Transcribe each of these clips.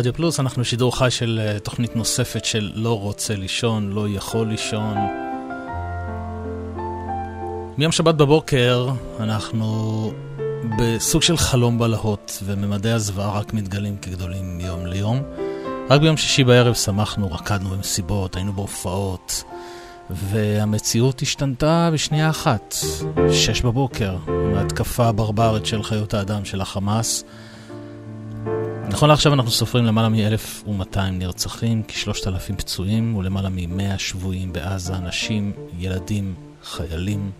רדיו פלוס, אנחנו שידור חי של אה, תוכנית נוספת של לא רוצה לישון, לא יכול לישון. מיום שבת בבוקר אנחנו בסוג של חלום בלהות, וממדי הזוועה רק מתגלים כגדולים מיום ליום. רק ביום שישי בערב שמחנו, רקדנו במסיבות, היינו בהופעות, והמציאות השתנתה בשנייה אחת, שש בבוקר, עם ההתקפה הברברית של חיות האדם של החמאס. נכון לעכשיו אנחנו סופרים למעלה מ-1,200 נרצחים, כ-3,000 פצועים ולמעלה מ-100 שבויים בעזה, נשים, ילדים, חיילים.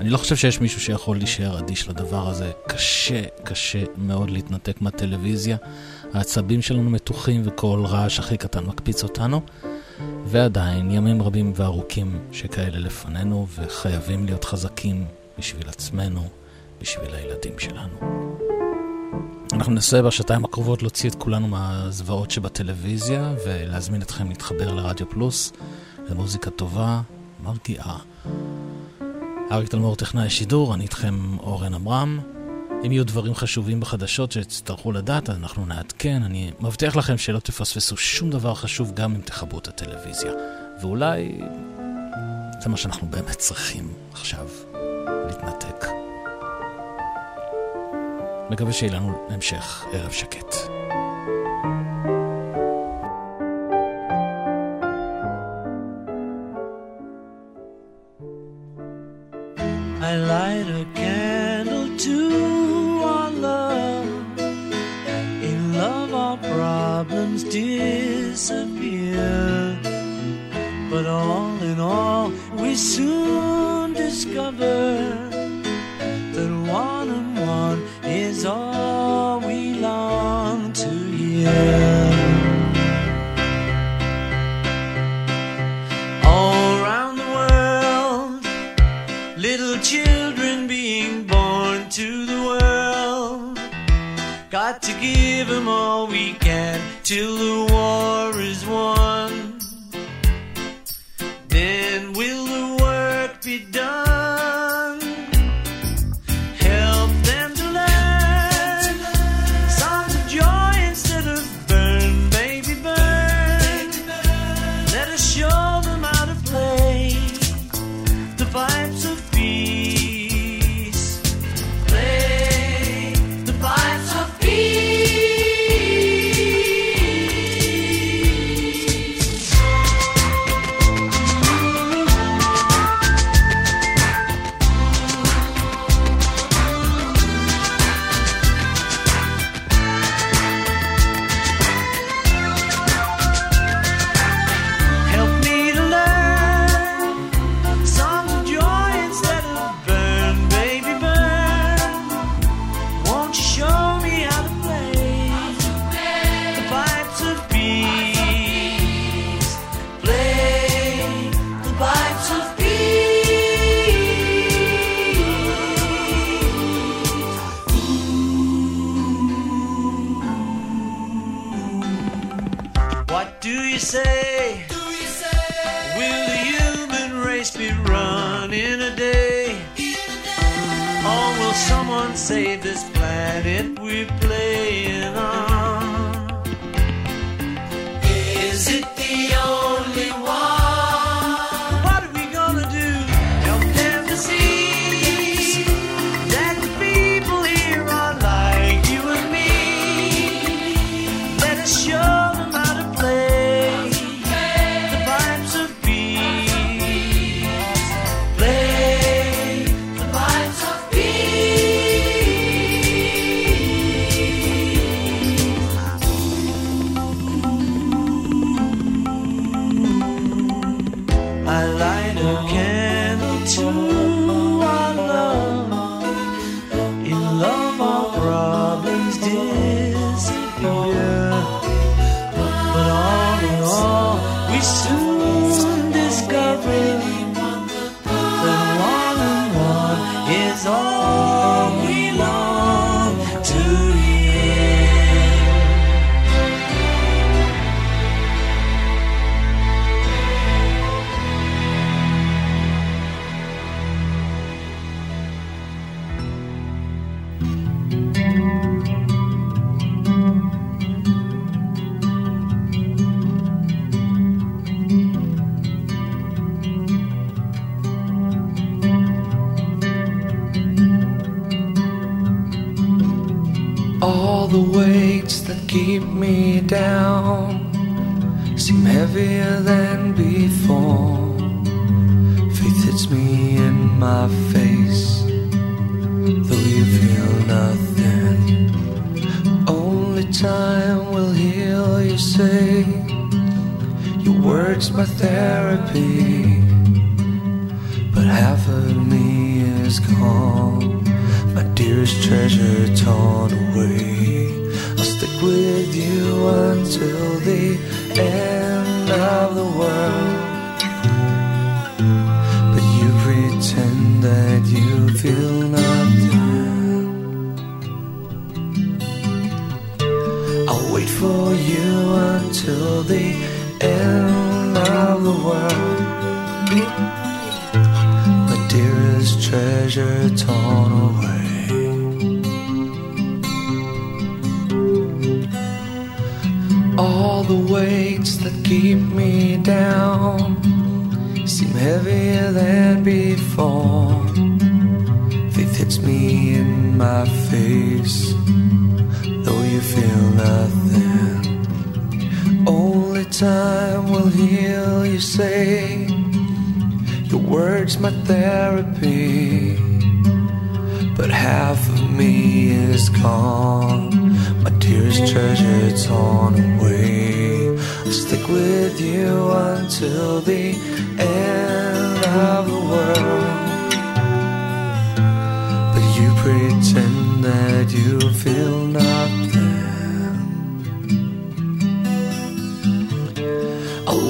אני לא חושב שיש מישהו שיכול להישאר אדיש לדבר הזה. קשה, קשה מאוד להתנתק מהטלוויזיה. העצבים שלנו מתוחים וכל רעש הכי קטן מקפיץ אותנו. ועדיין, ימים רבים וארוכים שכאלה לפנינו, וחייבים להיות חזקים בשביל עצמנו, בשביל הילדים שלנו. אנחנו ננסה בשעתיים הקרובות להוציא את כולנו מהזוועות שבטלוויזיה ולהזמין אתכם להתחבר לרדיו פלוס, למוזיקה טובה, מרגיעה. אריק תלמור טכנאי השידור, אני איתכם אורן עמרם. אם יהיו דברים חשובים בחדשות שתצטרכו לדעת, אנחנו נעדכן. אני מבטיח לכם שלא תפספסו שום דבר חשוב גם אם תכבו את הטלוויזיה. ואולי זה מה שאנחנו באמת צריכים עכשיו, להתנתק. מקווה שיהיה לנו המשך ערב שקט.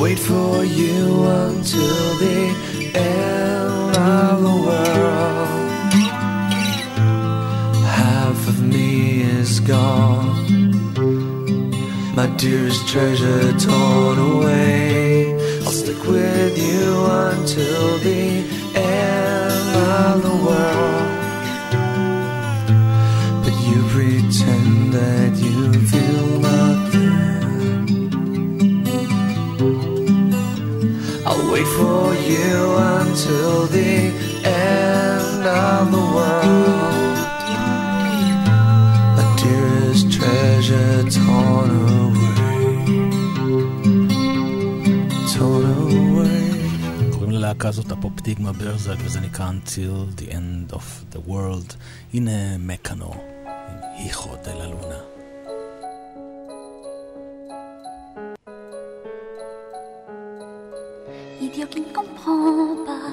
Wait for you until the end of the world. Half of me is gone. My dearest treasure torn away. I'll stick with you until the end of the world. קוראים ללהקה הזאת הפופטיגמה ברזק, וזה נקרא Until the End of the World. הנה מקאנו, עם היכו דה לה לונה. Idiot qui ne comprend pas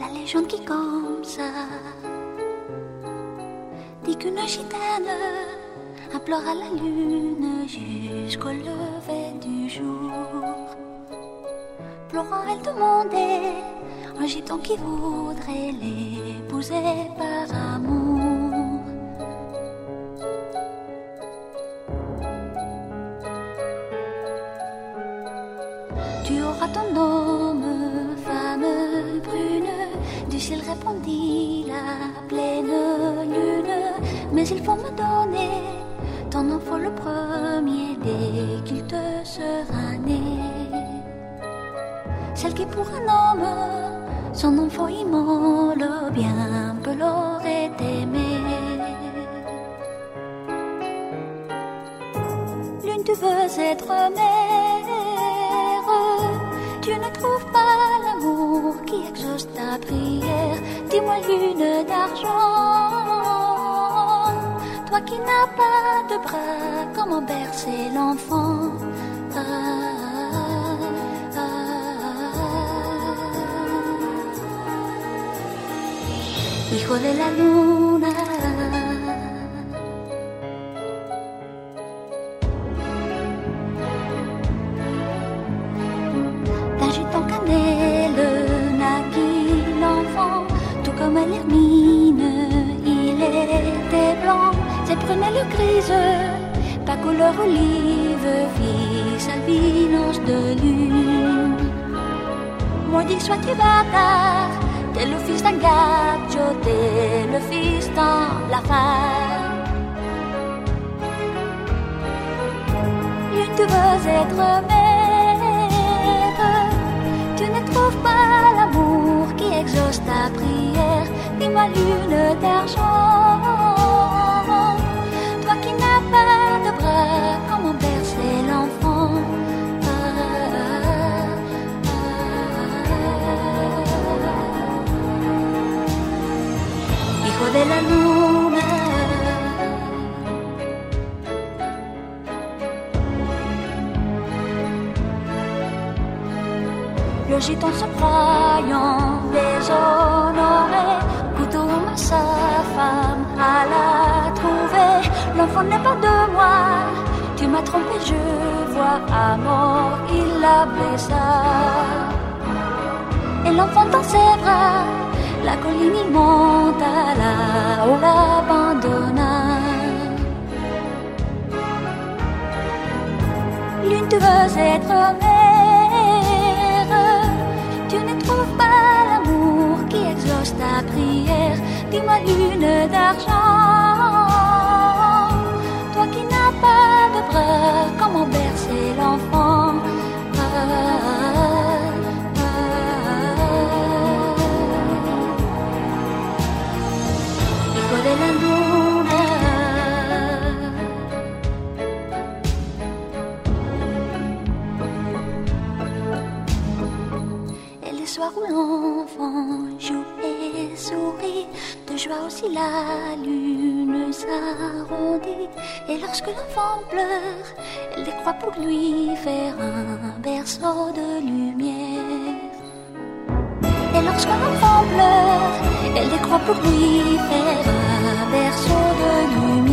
la légende qui comme ça dit qu'une gitane implore à la lune jusqu'au lever du jour. Pleurant, elle demandait un gitan qui voudrait l'épouser par amour. Tu auras ton homme, femme brune. Du ciel répondit la pleine lune. Mais il faut me donner ton enfant le premier dès qu'il te sera né. Celle qui pour un homme, son enfant immole, bien peu l'aurait aimé. L'une tu veux être mère, tu ne trouves pas l'amour qui exauce ta prière. Dis-moi lune d'argent, toi qui n'as pas de bras, comment bercer l'enfant? Ah, Hijo de la luna. D'un gitan cannelle naquit l'enfant, tout comme comme l'hermine. Il était blanc, ses prunelles grises, pas couleur olive, fils albinos de lune. Maudit sois-tu bâtard, T'es lo fis tan gacho, te lo fis tan la Lune, tu veux être mère, tu ne trouves pas l'amour qui exauce ta prière. Dis-moi lune d'argent. Le gitan se croyant déshonoré, couteau sa femme à la trouver. L'enfant n'est pas de moi, tu m'as trompé, je vois à mort, il la blessa. Et l'enfant dans ses bras, la colline il monta là, on l'abandonna. L'une tu veux être mère, trouves pas l'amour qui exauce ta prière. Dis-moi lune d'argent, toi qui n'as pas de bras, comment bercer Soirs où l'enfant joue et sourit, de joie aussi la lune s'arrondit. Et lorsque l'enfant pleure, elle les croit pour lui faire un berceau de lumière. Et lorsque l'enfant pleure, elle les croit pour lui faire un berceau de lumière.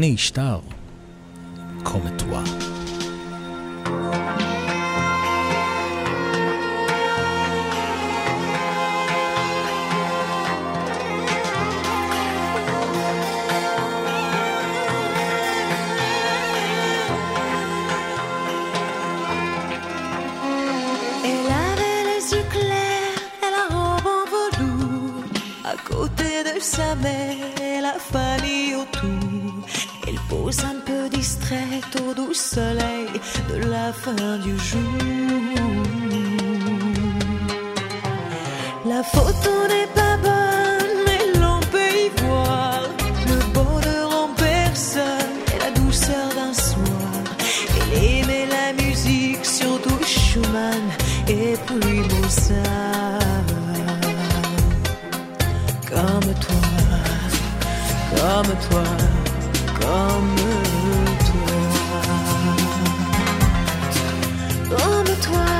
nem está. Comme toi, comme toi, comme toi.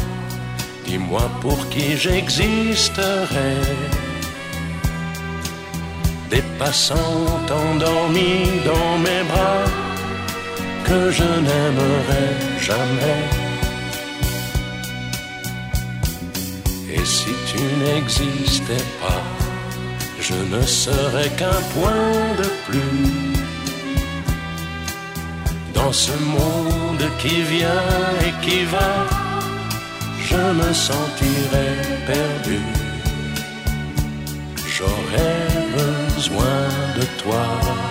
dis-moi pour qui j'existerais. Des passants endormis dans mes bras que je n'aimerais jamais. Et si tu n'existais pas, je ne serais qu'un point de plus dans ce monde qui vient et qui va. Je me sentirais perdu. J'aurais besoin de toi.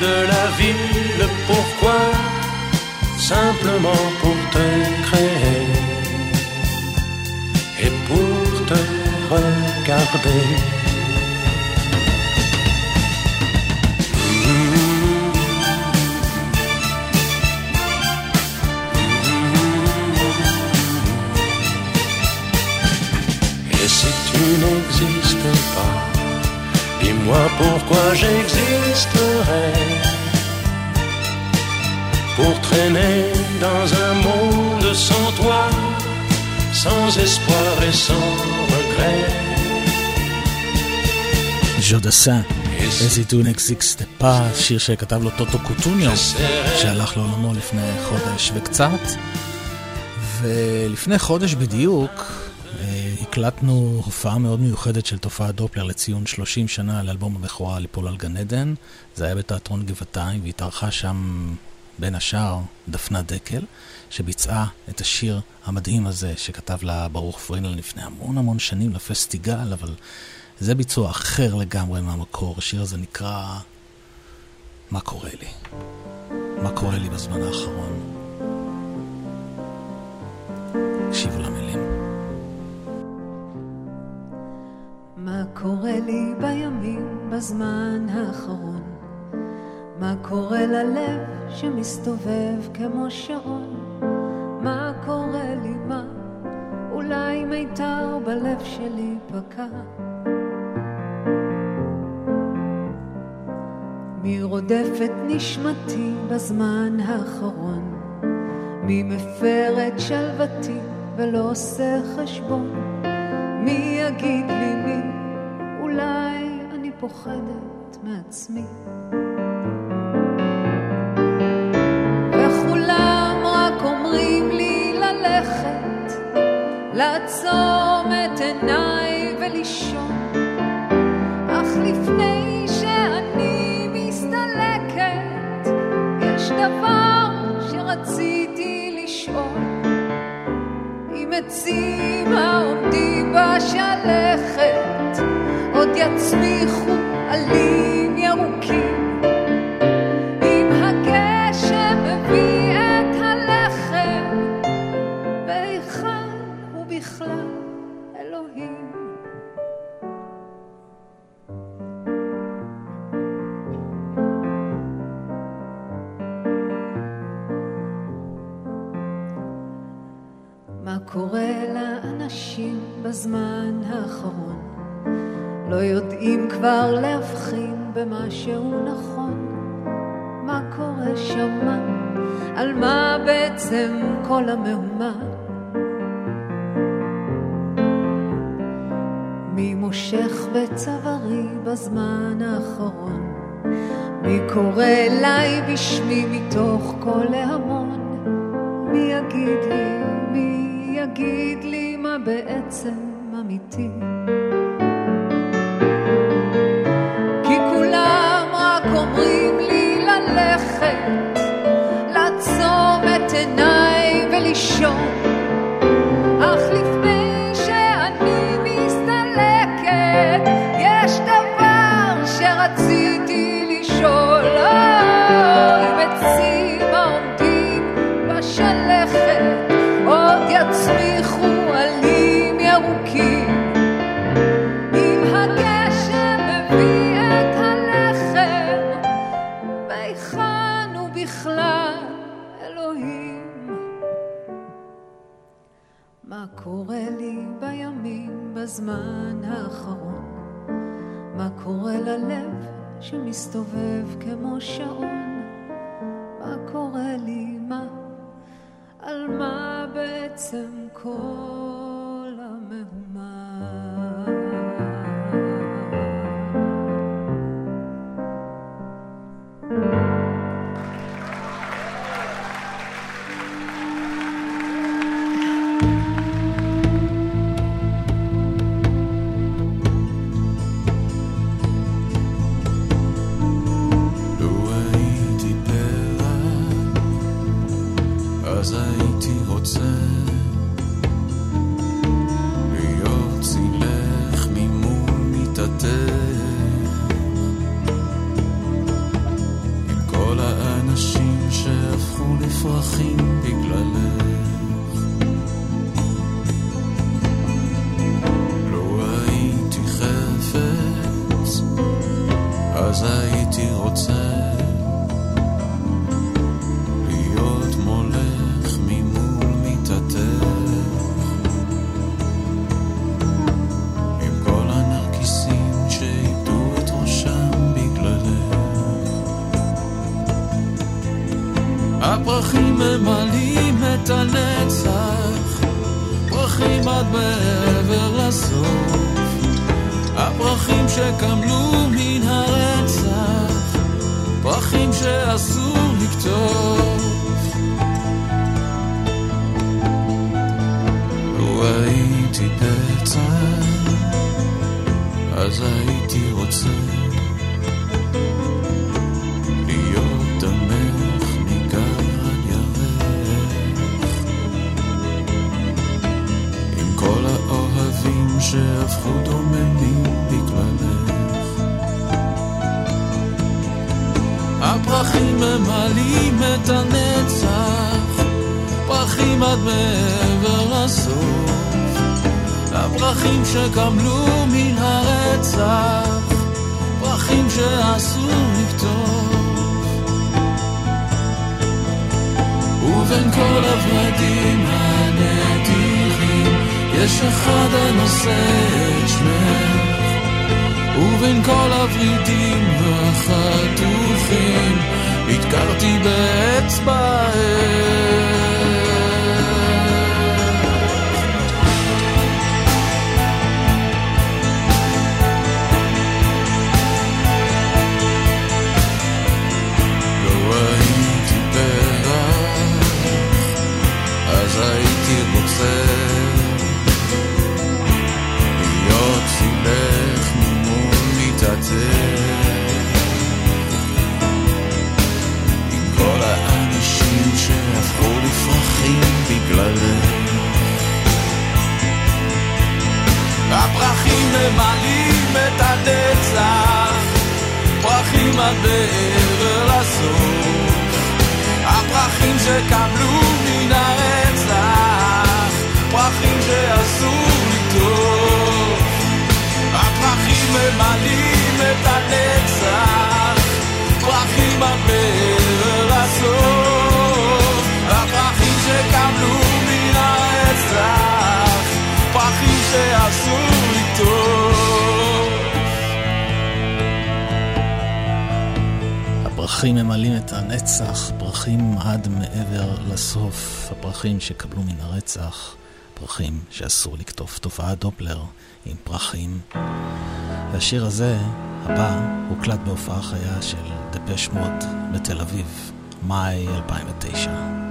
de la vie, le pourquoi, simplement pour te créer et pour te regarder? Et si tu n'existais pas, dis-moi pourquoi j'existerais. Pour traîner dans un monde sans toi, sans espoir et sans regret. ז'ודסן, איזיטו נקזיקס פא, שיר שכתב לו טוטו קוטוניו, שהלך לעולמו לפני חודש וקצת. ולפני חודש בדיוק הקלטנו הופעה מאוד מיוחדת של תופעת דופלר לציון 30 שנה לאלבום הבכורה ליפול על גן עדן. זה היה בתיאטרון גבעתיים והתארחה שם בין השאר דפנה דקל, שביצעה את השיר המדהים הזה שכתב לה ברוך פרינל לפני המון המון שנים לפסטיגל, אבל זה ביצוע אחר לגמרי מהמקור, השיר הזה נקרא מה קורה לי? מה קורה לי בזמן האחרון? תקשיבו למילים. מה קורה לי בימים בזמן האחרון? מה קורה ללב שמסתובב כמו שעון? מה קורה לי מה? אולי מיתר בלב שלי פקע. מי רודף את נשמתי בזמן האחרון? מי מפר את שלוותי ולא עושה חשבון? מי יגיד לי? אולי אני פוחדת מעצמי. וכולם רק אומרים לי ללכת, לעצום את עיניי ולישון. אך לפני שאני מסתלקת, יש דבר שרציתי לשאול. אם עצים העומדים בשלכת יצמיחו עלים ירוקים. אם הגשם מביא את הלחם, והיכן הוא בכלל אלוהים? מה קורה לאנשים בזמן האחרון? לא יודעים כבר להבחין במשהו נכון. מה קורה שמה? על מה בעצם כל המהומה? מי מושך בצווארי בזמן האחרון? מי קורא אליי בשמי מתוך כל ההמון? מי יגיד לי, מי יגיד לי מה בעצם אמיתי? ולישון. אך לפני קורה ללב שמסתובב כמו שעון? מה קורה לי מה? על מה בעצם כל הייתי פצע, אז הייתי רוצה להיות דמך על ירך, עם כל האוהבים שהפכו דוממים בגללך. הפרחים ממלאים את הנצח, פרחים עד מעבר לסוף. הפרחים שקמלו מן הרצח, פרחים שאסור לקטוף. ובין כל הורדים הנדירים, יש אחד הנושא את שמך. ובין כל הוורידים והחטופים, נתקרתי באצבעך. לו בגללך הפרחים ממלאים את הנצח פרחים עד בעבר לסוף הפרחים שקמלו מן הרצח פרחים שאסור לקטוף הפרחים ממלאים את הנצח פרחים עד בעבר לסוף שקמלו מן הרצח פרחים שאסור לקטוף הפרחים ממלאים את הנצח, פרחים עד מעבר לסוף, הפרחים שקבלו מן הרצח, פרחים שאסור לקטוף. תופעת דופלר עם פרחים. והשיר הזה, הבא, הוקלט בהופעה חיה של דפש מוד בתל אביב, מאי 2009.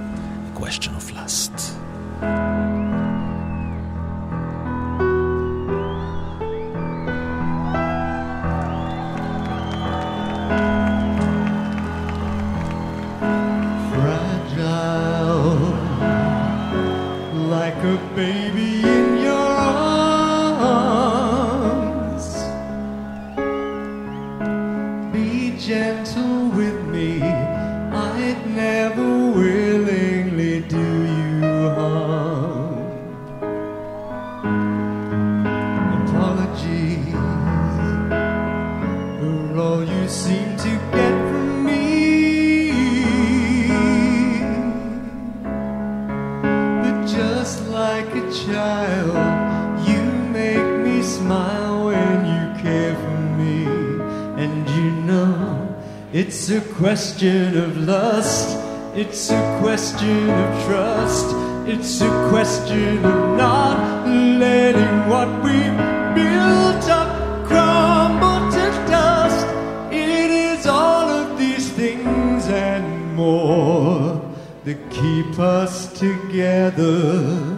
Question of lust. Keep us together.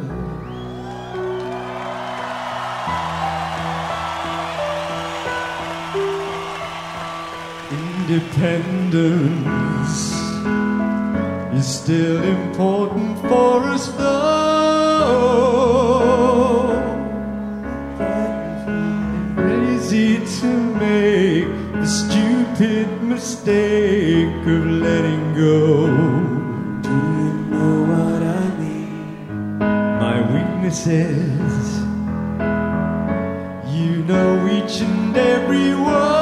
Independence is still important for us, though. Crazy to make the stupid mistake of letting go. You know each and every one.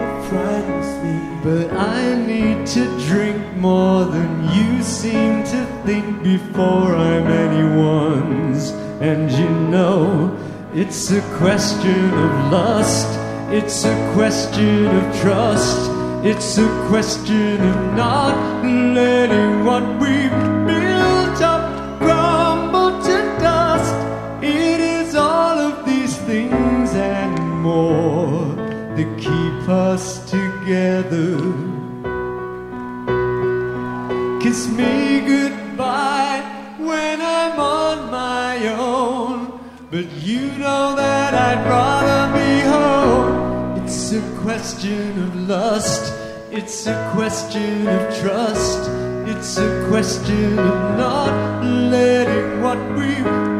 It frightens me, but I need to drink more than you seem to think before I'm anyone's. And you know, it's a question of lust, it's a question of trust, it's a question of not letting what we've I'd rather be home. It's a question of lust, it's a question of trust, It's a question of not letting what we've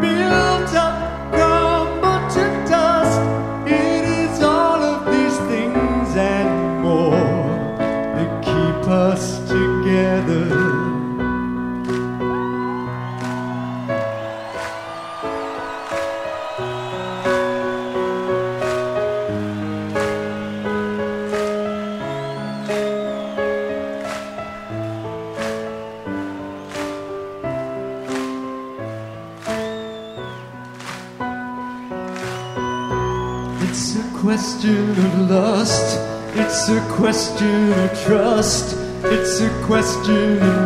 question of trust. It's a question of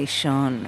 לישון.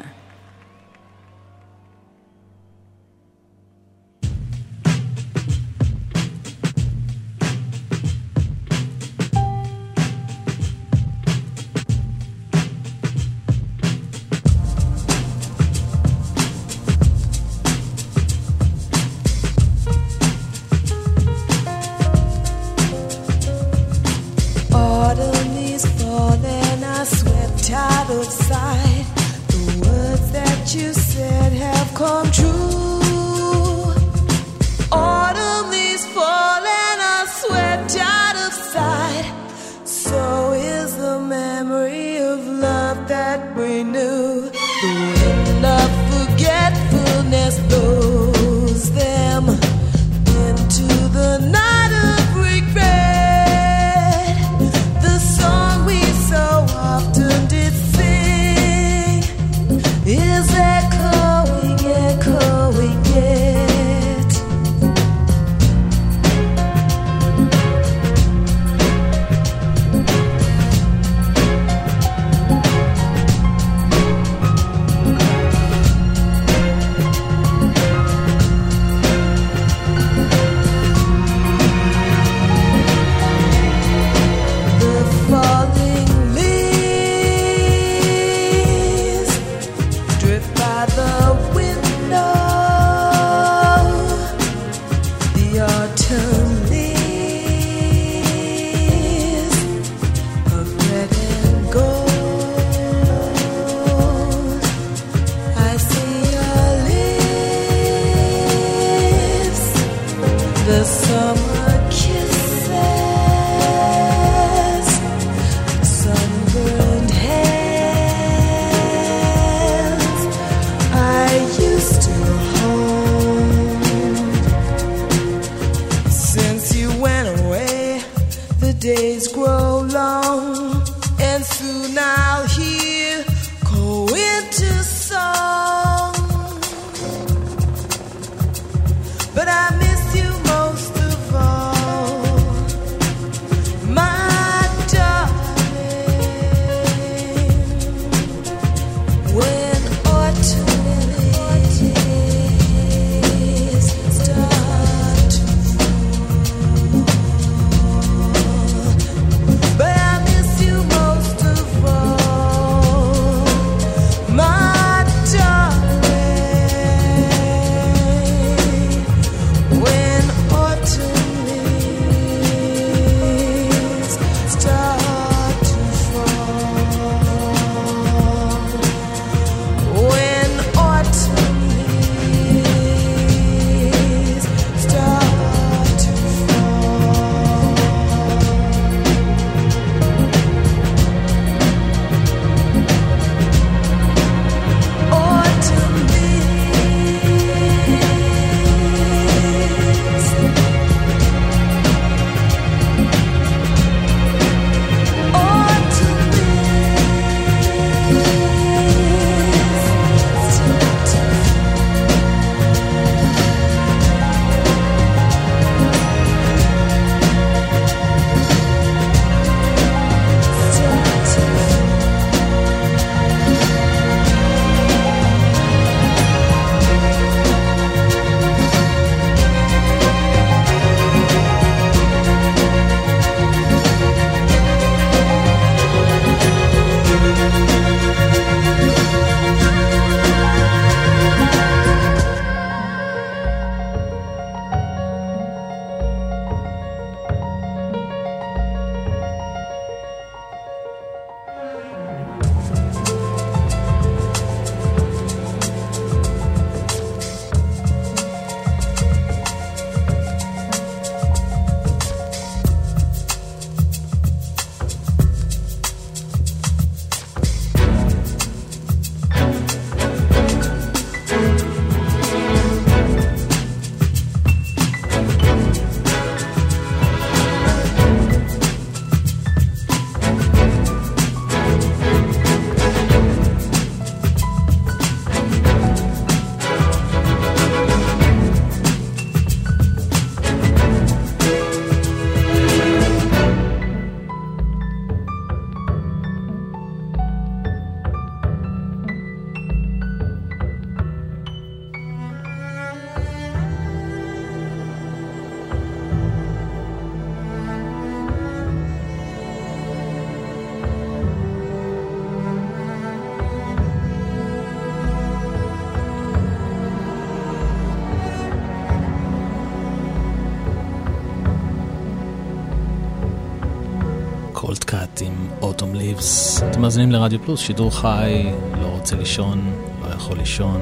מאזינים לרדיו פלוס, שידור חי, לא רוצה לישון, לא יכול לישון,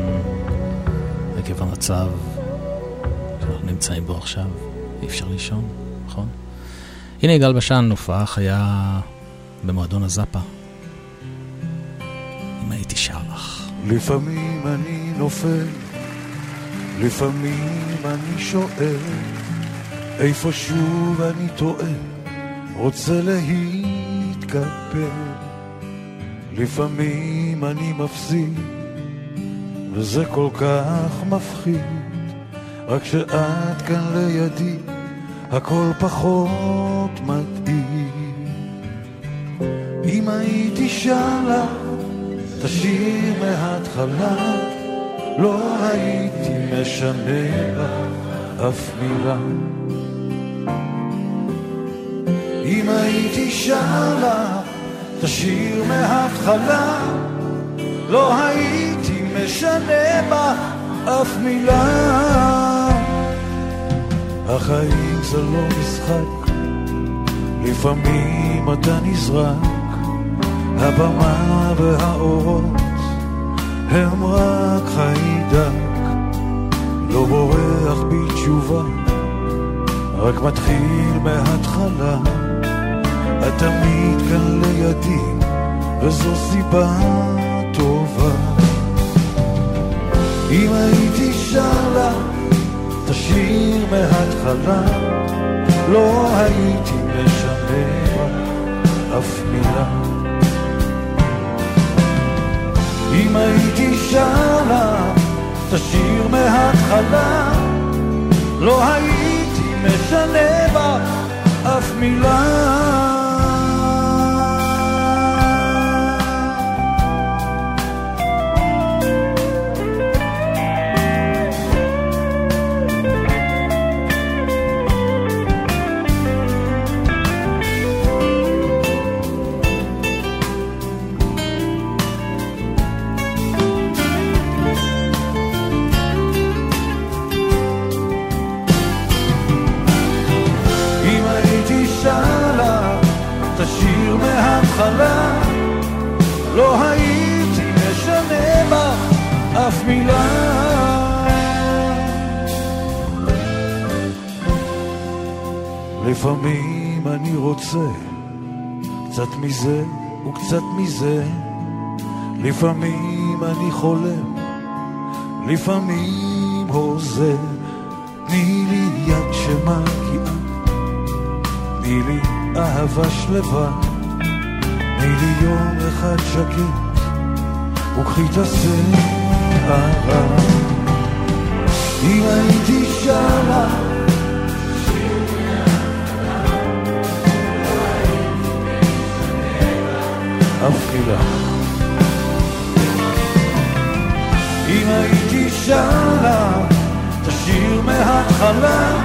עקב המצב שאנחנו נמצאים בו עכשיו, אי אפשר לישון, נכון? הנה יגאל בשן, הופעה חיה במועדון הזאפה. אם הייתי שר לך. לפעמים אני נופל, לפעמים אני שואל, איפה שוב אני טועה, רוצה להתקפל. לפעמים אני מפסיד, וזה כל כך מפחיד, רק שאת כאן לידי, הכל פחות מתאים. אם הייתי שר לך תשאיר מההתחלה, לא הייתי משנה לה אף מילה. אם הייתי שר לה, תשאיר מההתחלה, לא הייתי משנה בה אף מילה. החיים זה לא משחק, לפעמים אתה נזרק. הבמה והאורות הם רק חיידק, לא בורח בתשובה, רק מתחיל מההתחלה. את תמיד כאן לידי, וזו סיבה טובה. אם הייתי שר לה, תשאיר מההתחלה, לא הייתי משנה אף מילה. אם הייתי שר לה, תשאיר מההתחלה, לא הייתי משנה בה אף מילה. מההתחלה, לא הייתי משנה בה אף מילה. לפעמים אני רוצה קצת מזה וקצת מזה, לפעמים אני חולם, לפעמים הוזה, תני לי יד שמגיעה תני לי אהבה שלווה, תני לי יום אחד שקט, וקחי את השערה. אם הייתי שרה, אף מילה. אם הייתי שרה, תשאיר מההתחלה,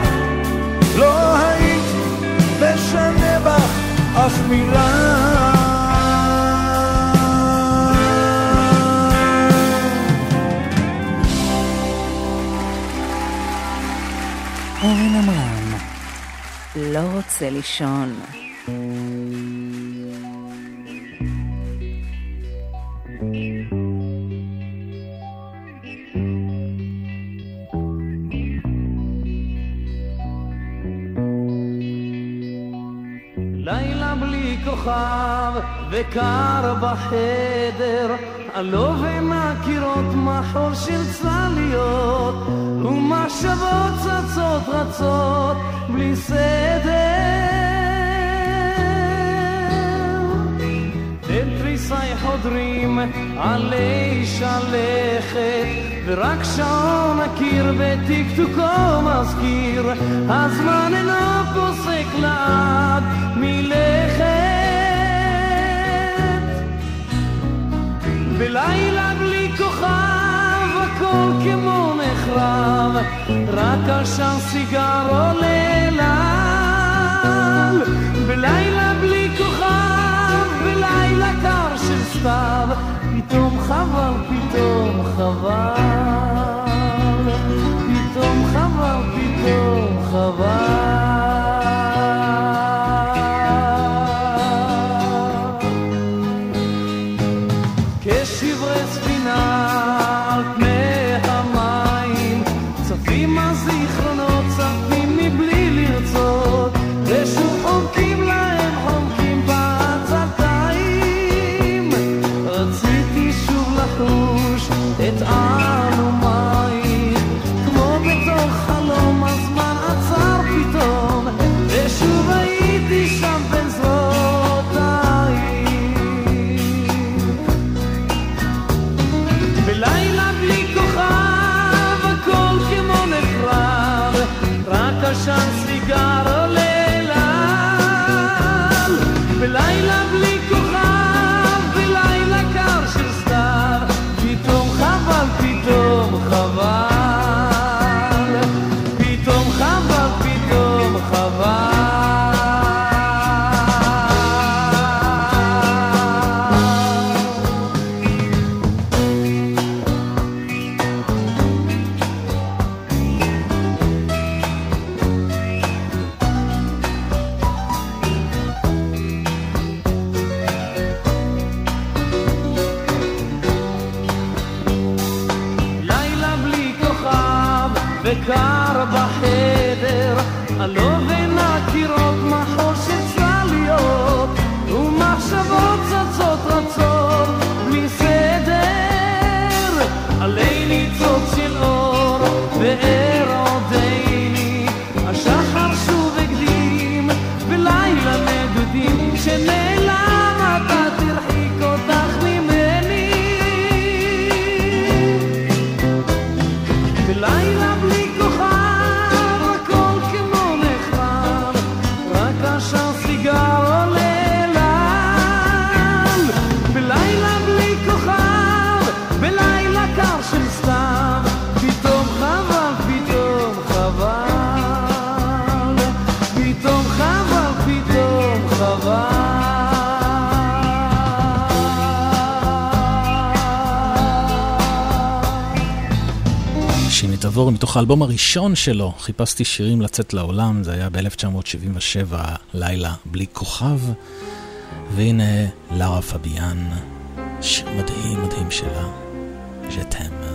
לא הייתי משנה בך אף מילה. לא רוצה לישון. לילה בלי כוכב וקר בחדר, עלו בין הקירות מחור של צלליות, ומחשבות צצות רצות בלי סדר. בין תריסי חודרים עלי שלכת, ורק שעון הקיר בטקטוקו מזכיר, הזמן אינו פוסק לעד מלכת. בלילה הכל כמו נחרב, רק עשן סיגר עולה לל. בלילה בלי כוכב, בלילה קר של סתיו, פתאום חבל, פתאום חבל. פתאום חבל, פתאום חבל. תבור מתוך האלבום הראשון שלו, חיפשתי שירים לצאת לעולם, זה היה ב-1977, לילה בלי כוכב, והנה לארה פביאן, שיר מדהים מדהים שלה, ז'תם.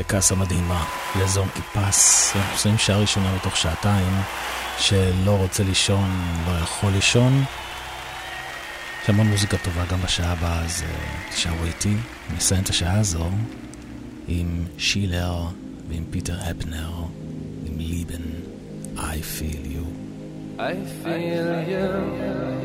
הקרקס המדהימה לזום כיפס. אנחנו עושים שעה ראשונה בתוך שעתיים שלא רוצה לישון, לא יכול לישון. יש המון מוזיקה טובה גם בשעה הבאה, אז אה, תשארו איתי. נסיים את השעה הזו עם שילר ועם פיטר הפנר, עם ליבן, I feel you. I feel you.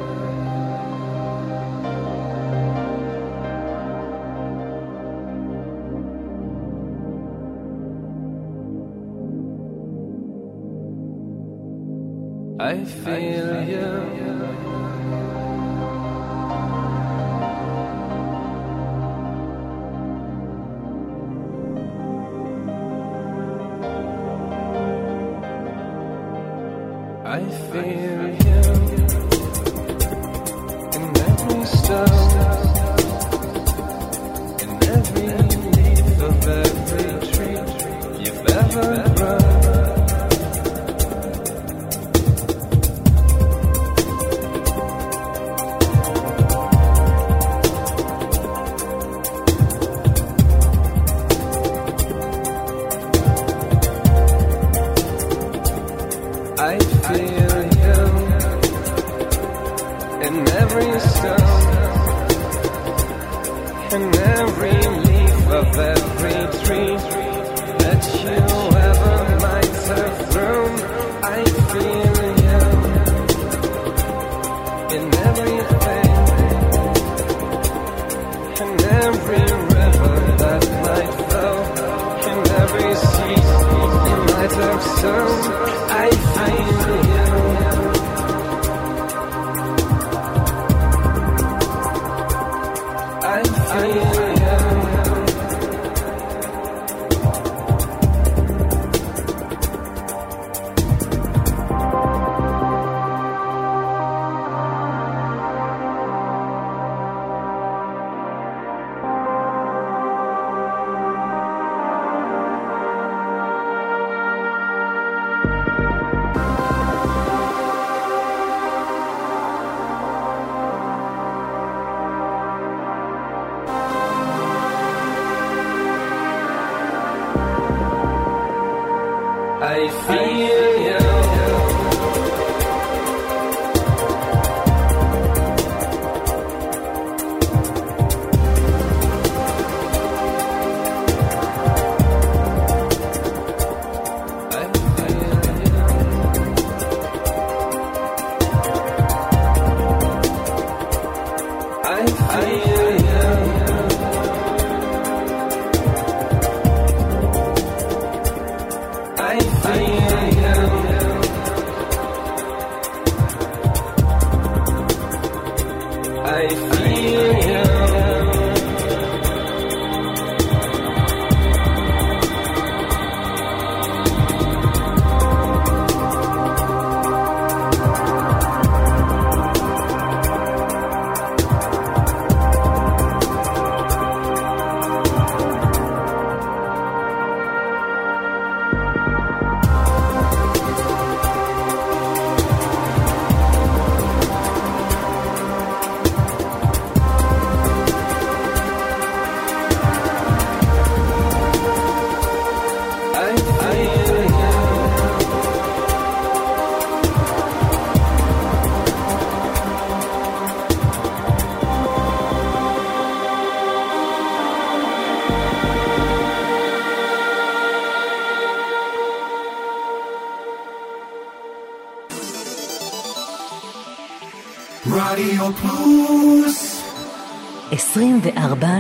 I feel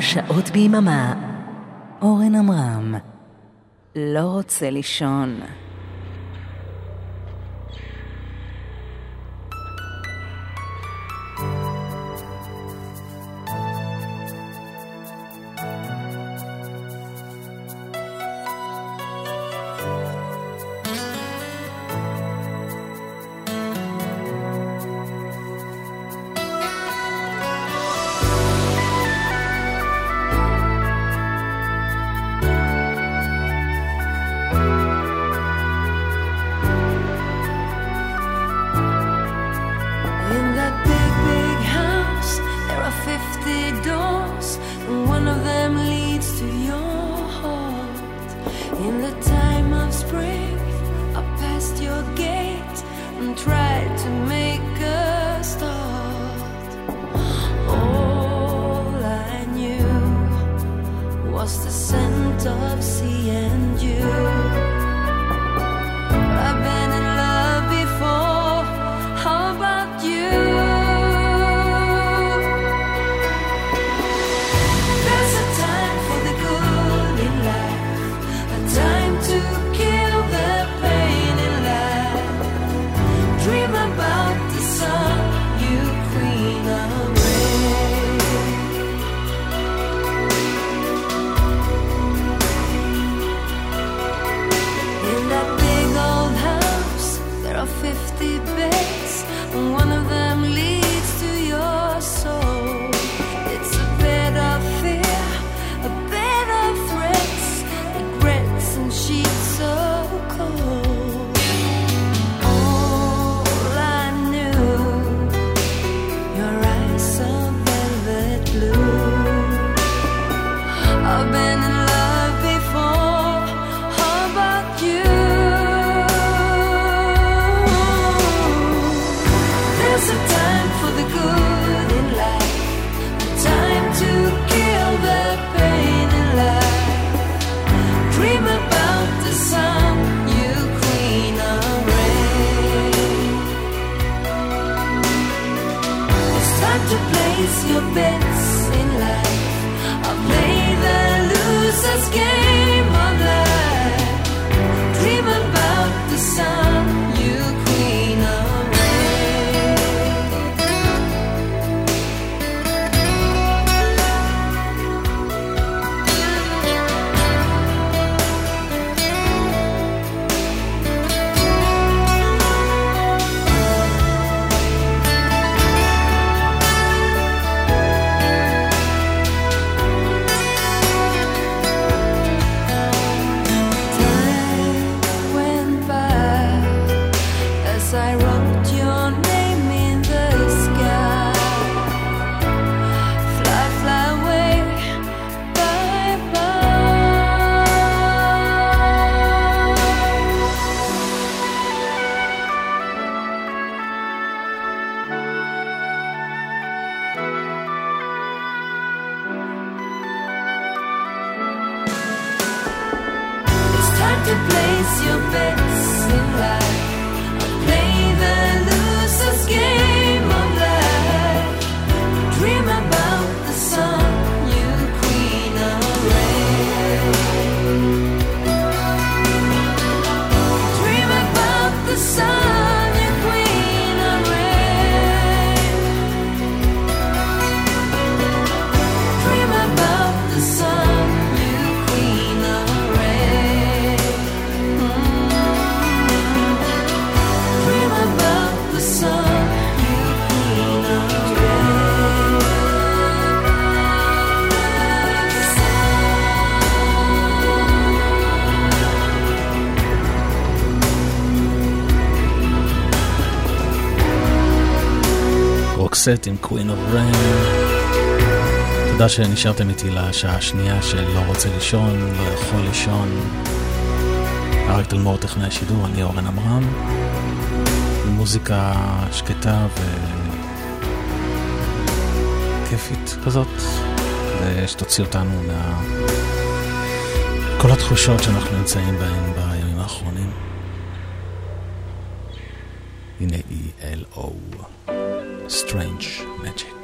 שעות ביממה. אורן עמרם, לא רוצה לישון. תודה שנשארתם איתי לשעה השנייה של לא רוצה לישון, לא יכול לישון. אריק תלמור טכנאי השידור, אני אורן עמרם. מוזיקה שקטה וכיפית כזאת, ושתוציא אותנו מה... כל התחושות שאנחנו נמצאים בהן בימים האחרונים. הנה ELO, Strange Magic.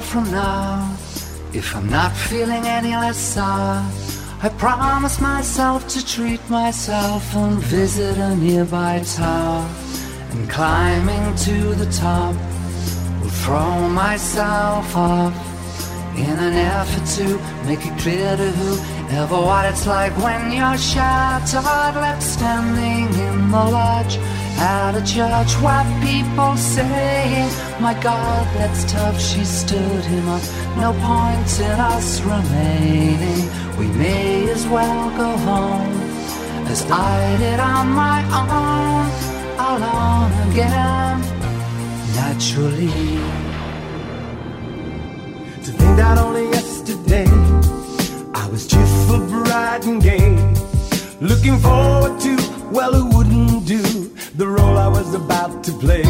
While from now, if I'm not feeling any less sour, I promise myself to treat myself and visit a nearby tower. And climbing to the top, will throw myself off in an effort to make it clear to whoever what it's like when you're shattered, left standing in the lodge at a church where people say, My God, that's tough. She stood him up. No point in us remaining. We may as well go home as I did on my own, alone again, naturally. To think that only yesterday I was cheerful, bright and gay, looking forward to, well, about to play?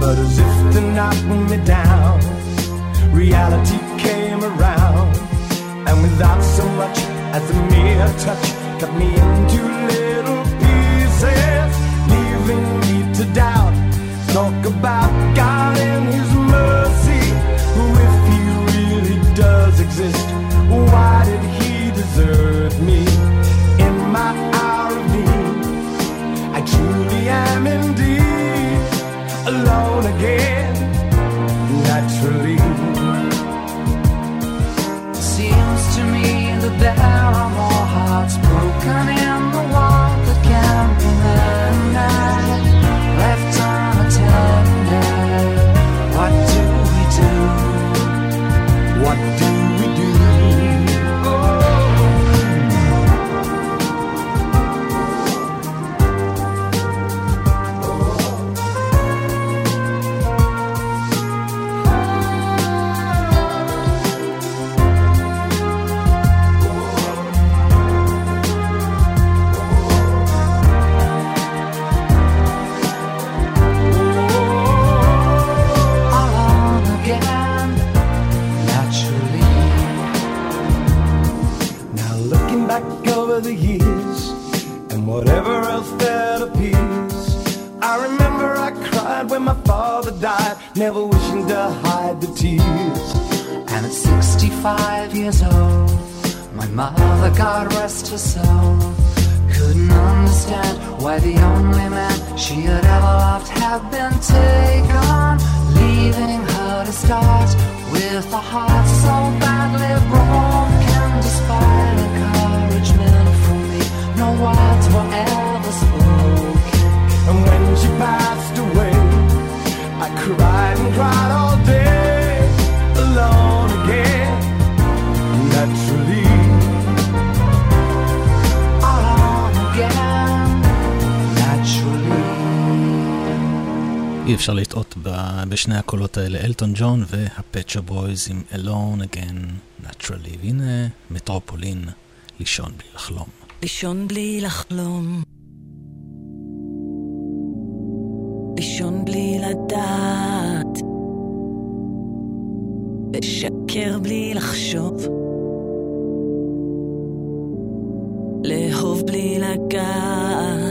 But as if to knock me down, reality came around, and without so much as a mere touch, cut me into little pieces, leaving me to doubt. Talk about God and His mercy. Who, if He really does exist, why did He desert me in my hour of need? I truly am indeed alone again, naturally. Seems to me that there are more hearts broken in the world that can be mended, when my father died, never wishing to hide the tears. And at 65 years old, my mother, God rest her soul, couldn't understand why the only man she had ever loved had been taken, leaving her to start with a heart so badly broken. Despite encouragement from me, no words were ever spoken. And when she passed away, I cried and cried all day, alone again, naturally. Alone again, naturally. אי אפשר לטעות בשני הקולות האלה, אלטון ג'ון והפצ'ה בויז עם Alone Again Naturally. והנה מטרופולין, לישון בלי לחלום. לישון בלי לחלום. לישון בלי לדעת. לשקר בלי לחשוב. לאהוב בלי לגעת.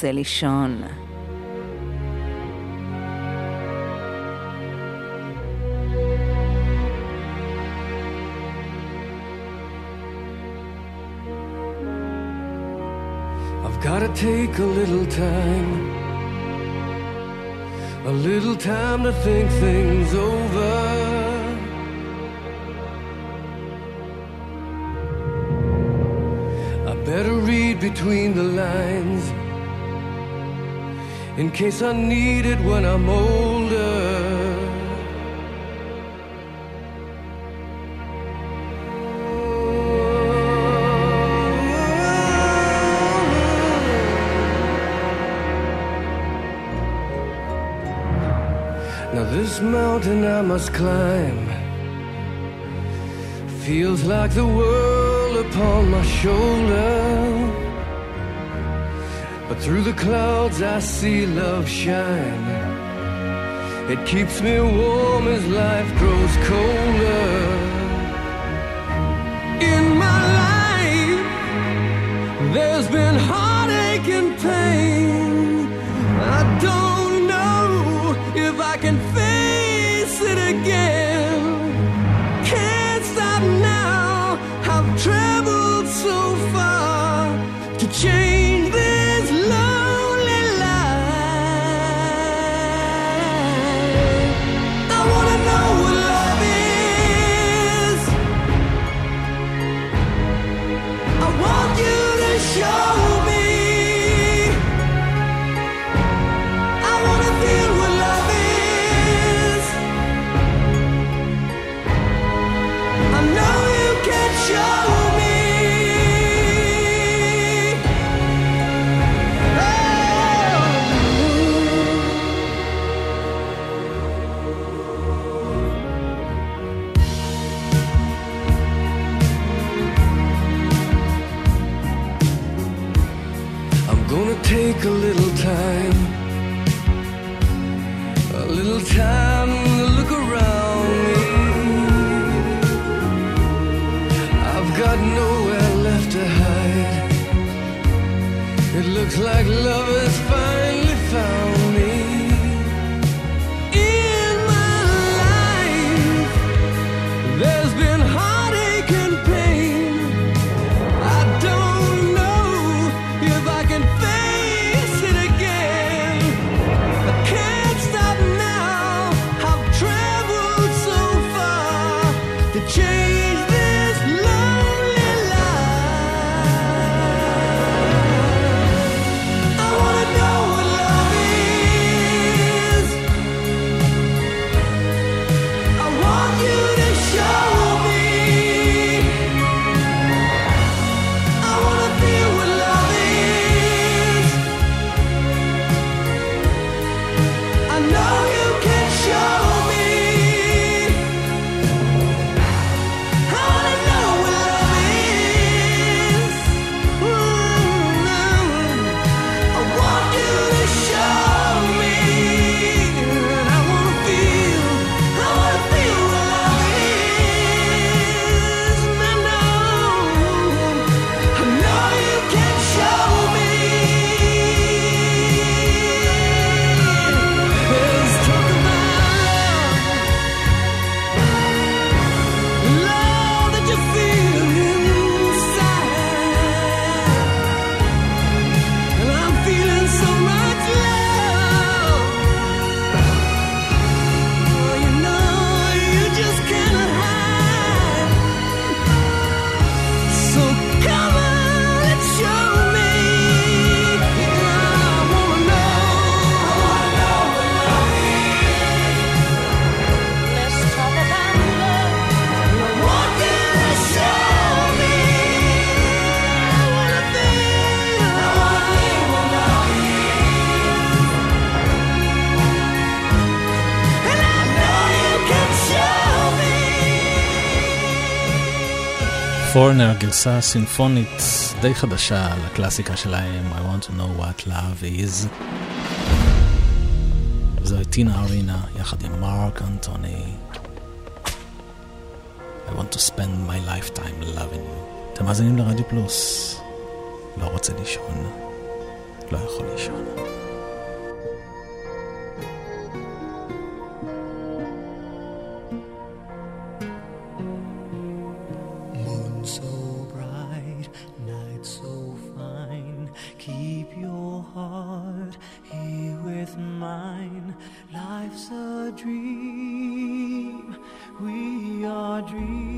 רוצה לישון. I've gotta take a little time, a little time to think things over. I better read between the lines in case I need it when I'm older. Now this mountain I must climb feels like the world upon my shoulders. Through the clouds I see love shine. It keeps me warm as life grows colder. In my life, there's been heartache and pain. I don't know if I can face it again. פורנר, גרסה סימפונית די חדשה לקלאסיקה שלהם, I want to know what love is. זוהי טינה ארינה יחד עם מרק אנטוני. I want to spend my lifetime loving you. אתם מאזינים לרדיו פלוס. לא רוצה לישון. לא יכול לישון. dream.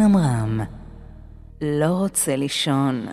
עמרם, לא רוצה לישון.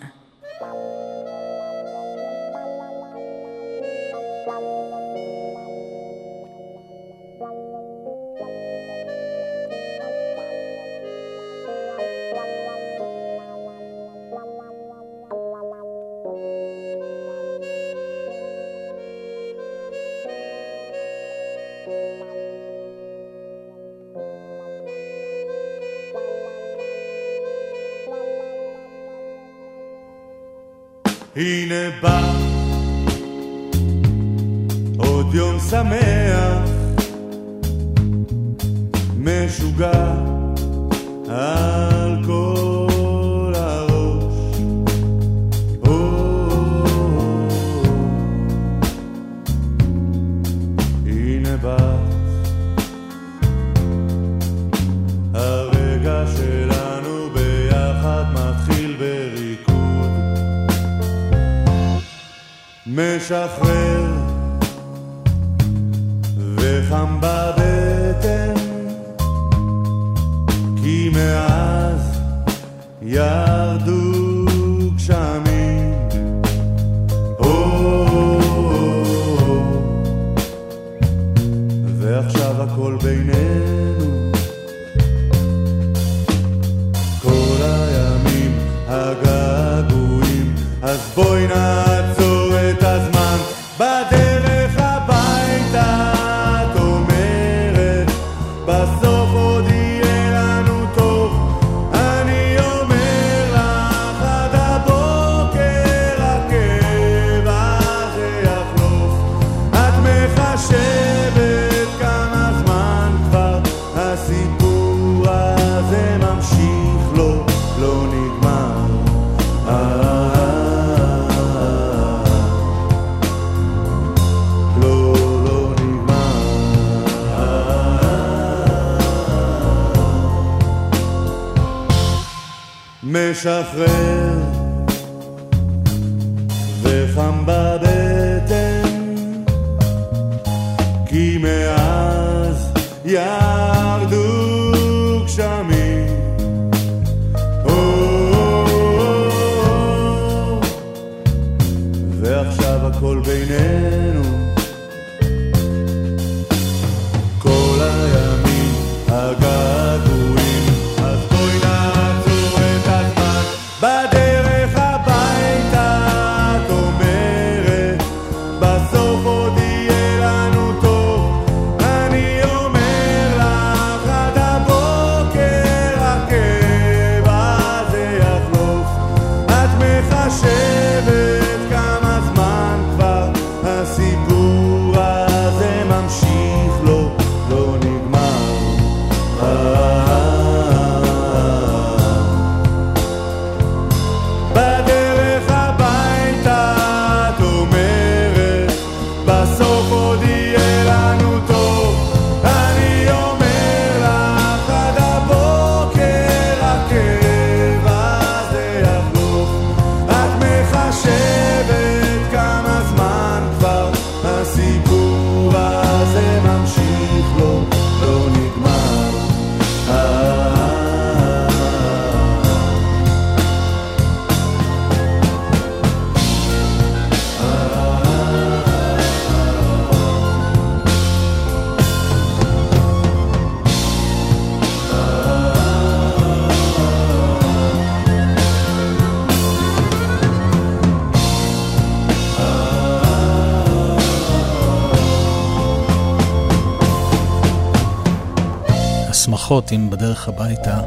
ברכות אם בדרך הביתה.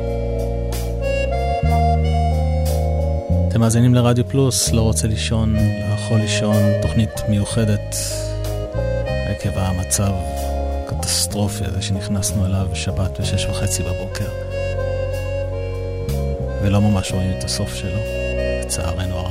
אתם מאזינים לרדיו פלוס, לא רוצה לישון, לא יכול לישון, תוכנית מיוחדת עקב המצב הקטסטרופי הזה שנכנסנו אליו בשבת בשש וחצי בבוקר. ולא ממש רואים את הסוף שלו, לצערנו הרב.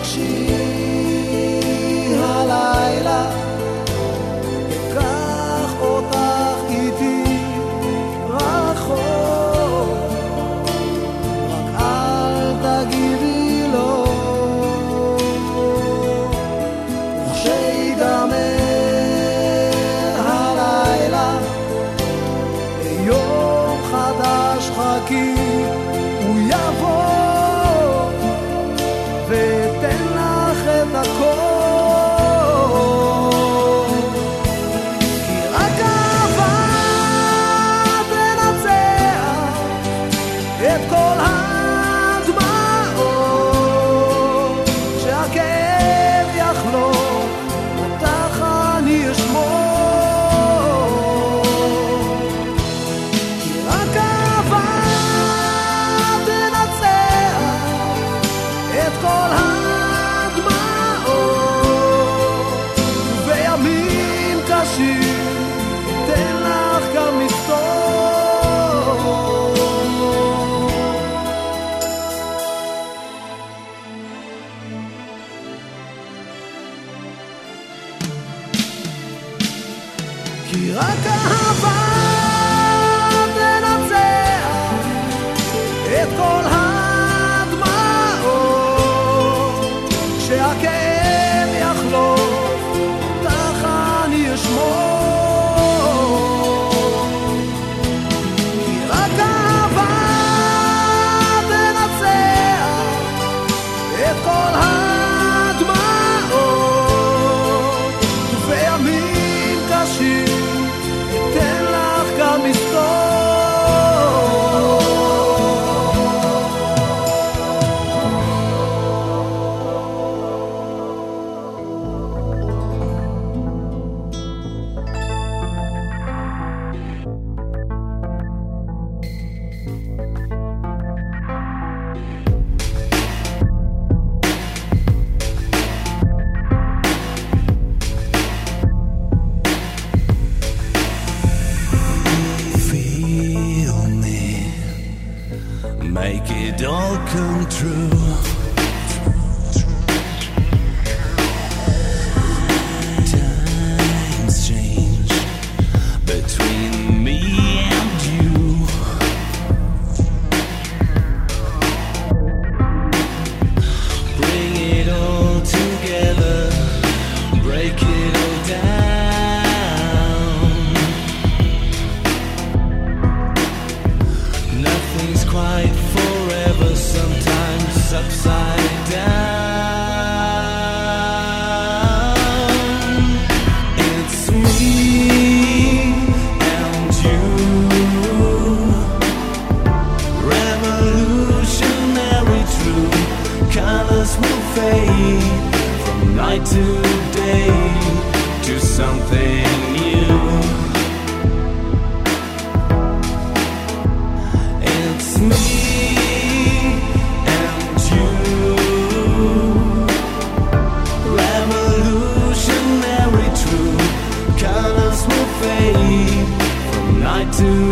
oči. I do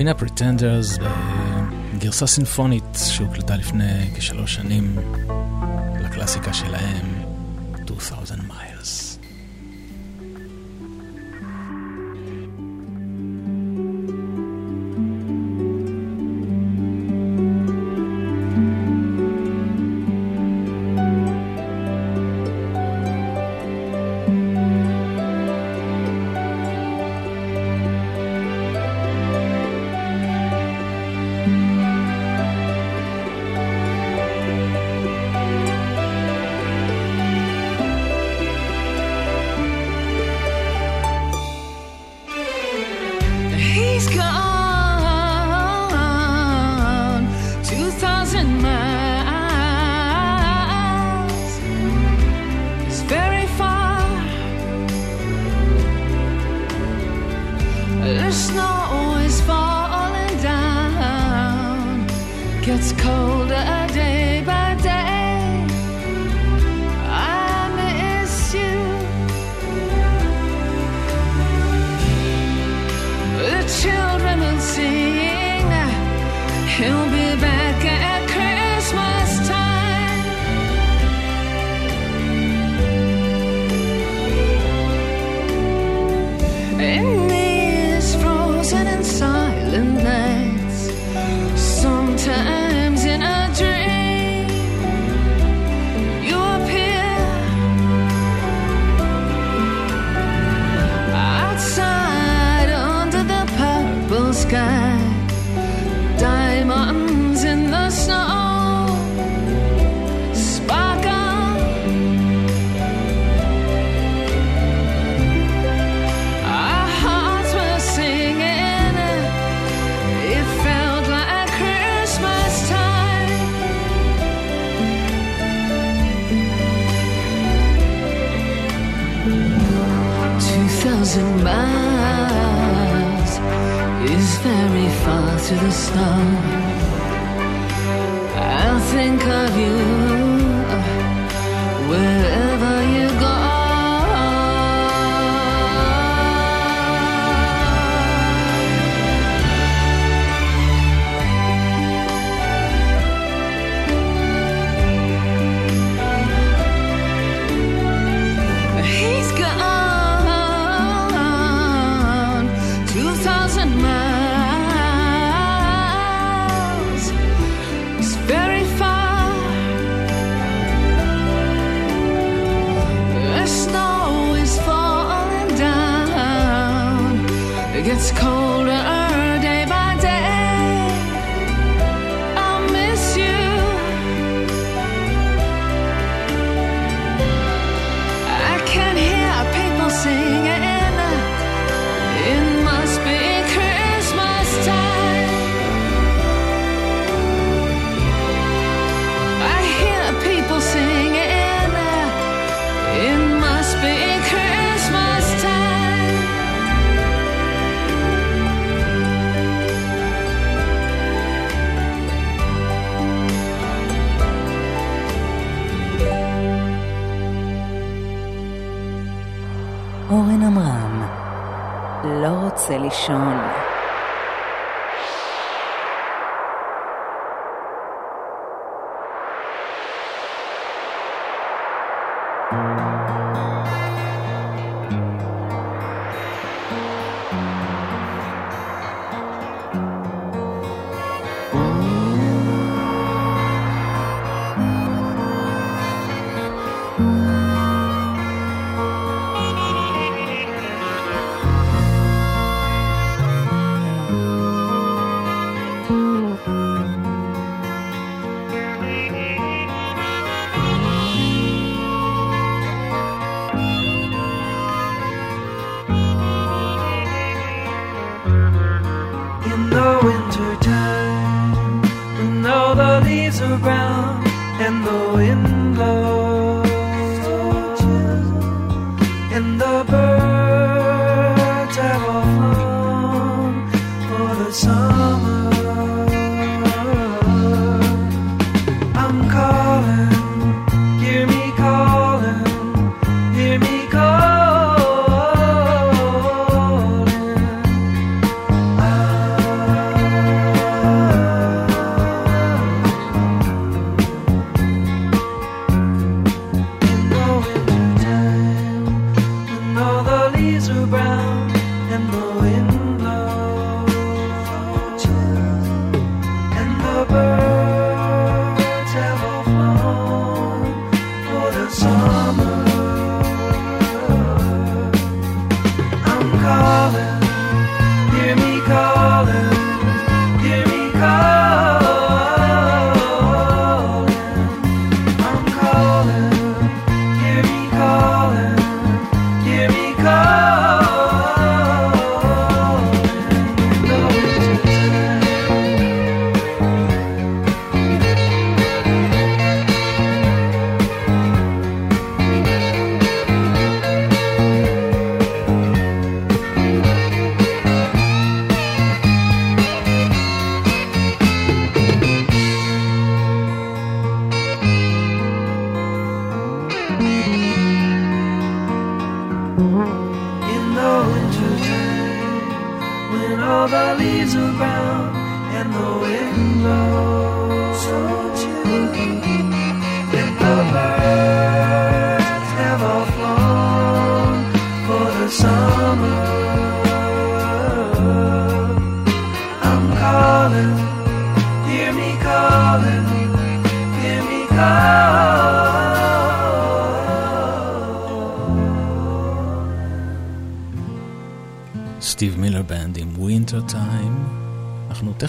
הנה הפרטנדרס אה, גרסה סינפונית שהוקלטה לפני כשלוש שנים לקלאסיקה שלהם, 2000 מייל.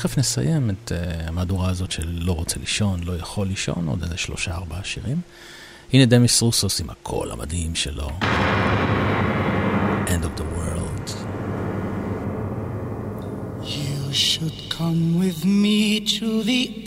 תכף נסיים את uh, המהדורה הזאת של לא רוצה לישון, לא יכול לישון, עוד איזה שלושה ארבעה שירים. הנה דמיס רוסוס עם הקול המדהים שלו. End of the world. You should come with me to the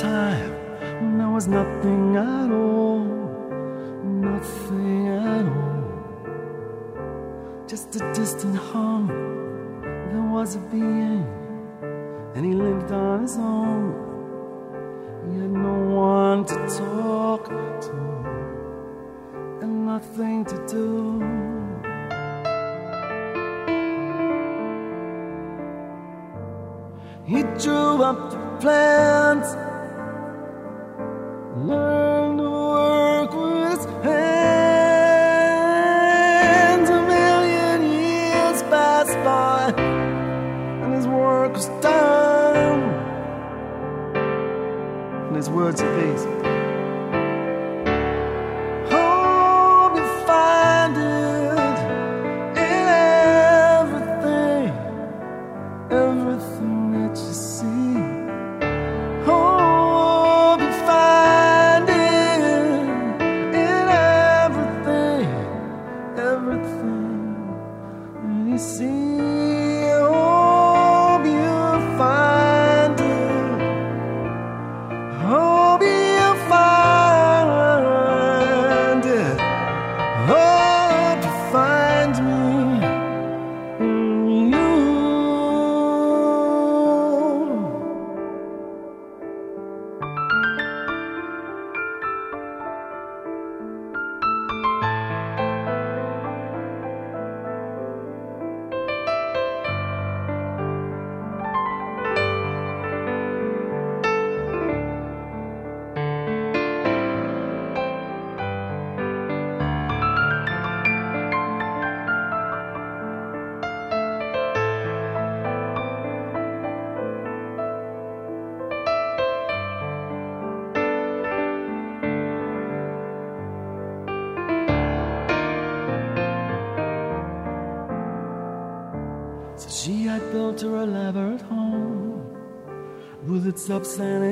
time when there was nothing at all, nothing at all. Just a distant hum, there was a being, and he lived on his own. He had no one to talk to, and nothing to do. He drew up the plans words of peace. substance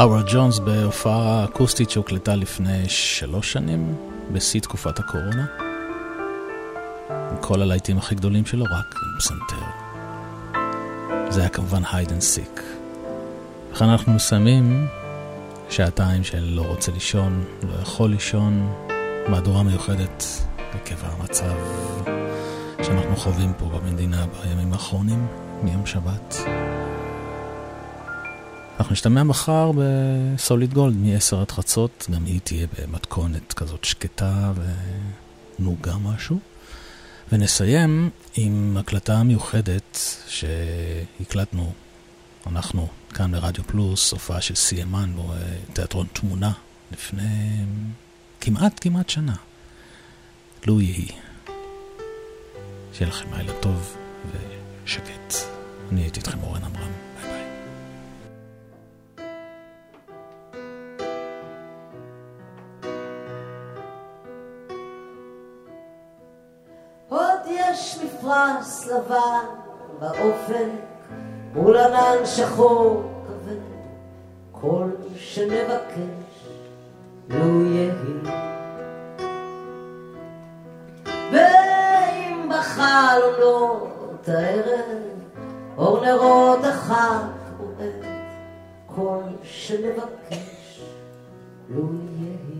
האוורד ג'ונס בהופעה אקוסטית שהוקלטה לפני שלוש שנים, בשיא תקופת הקורונה. עם כל הלהיטים הכי גדולים שלו, רק עם פסנתר. זה היה כמובן Hide and Seek. וכאן אנחנו מסיימים שעתיים של לא רוצה לישון, לא יכול לישון, מהדורה מיוחדת עקב המצב שאנחנו חווים פה במדינה בימים האחרונים, מיום שבת. אנחנו נשתמע מחר בסוליד גולד מ-10 עד חצות, גם היא תהיה במתכונת כזאת שקטה ונוגה משהו. ונסיים עם הקלטה מיוחדת שהקלטנו, אנחנו כאן ברדיו פלוס, הופעה של סיימן בתיאטרון תמונה לפני כמעט כמעט שנה. לו יהי. שיהיה לכם לילה טוב ושקט. אני הייתי איתכם אורן עמרם. מפרש לבן באופק מול ענן שחור כבד. כל שנבקש לו יהי. ואם בחלונות הערב אור נרות החג רועד כל שנבקש לו יהי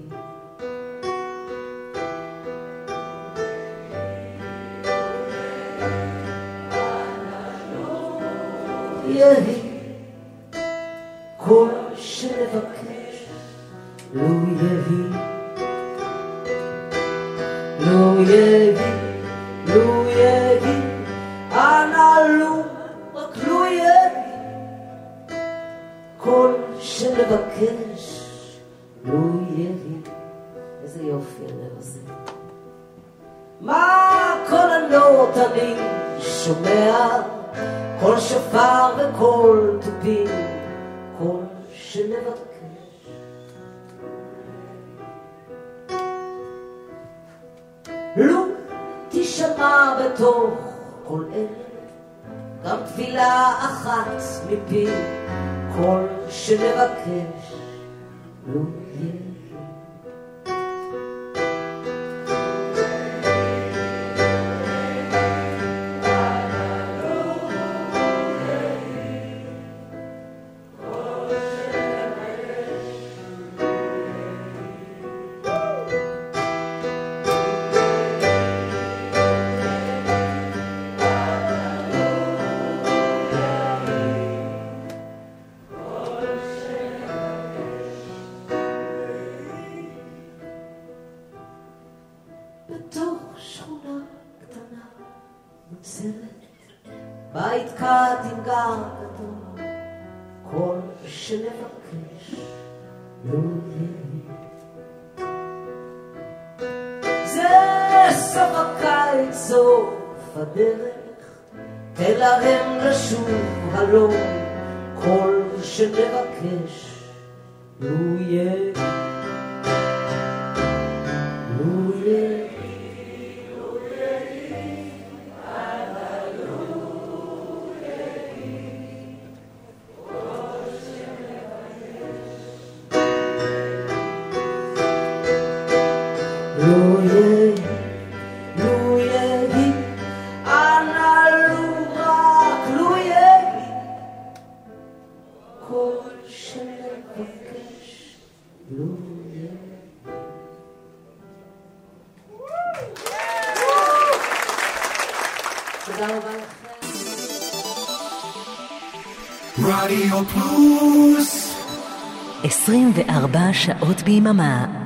יהי כל שנבקש, לו לא יהי, לו לא יהי, לו לא יהי, אנא לו, רק לו יהי, כל שנבקש, לו יהי. איזה יופי הלב הזה. מה כל הנורות אני שומע? כל שפר וכל תופים, כל שנבקש. לו תשמע בתוך כל אלה, גם תפילה אחת מפי, כל שנבקש. לו Lord. שעות ביממה.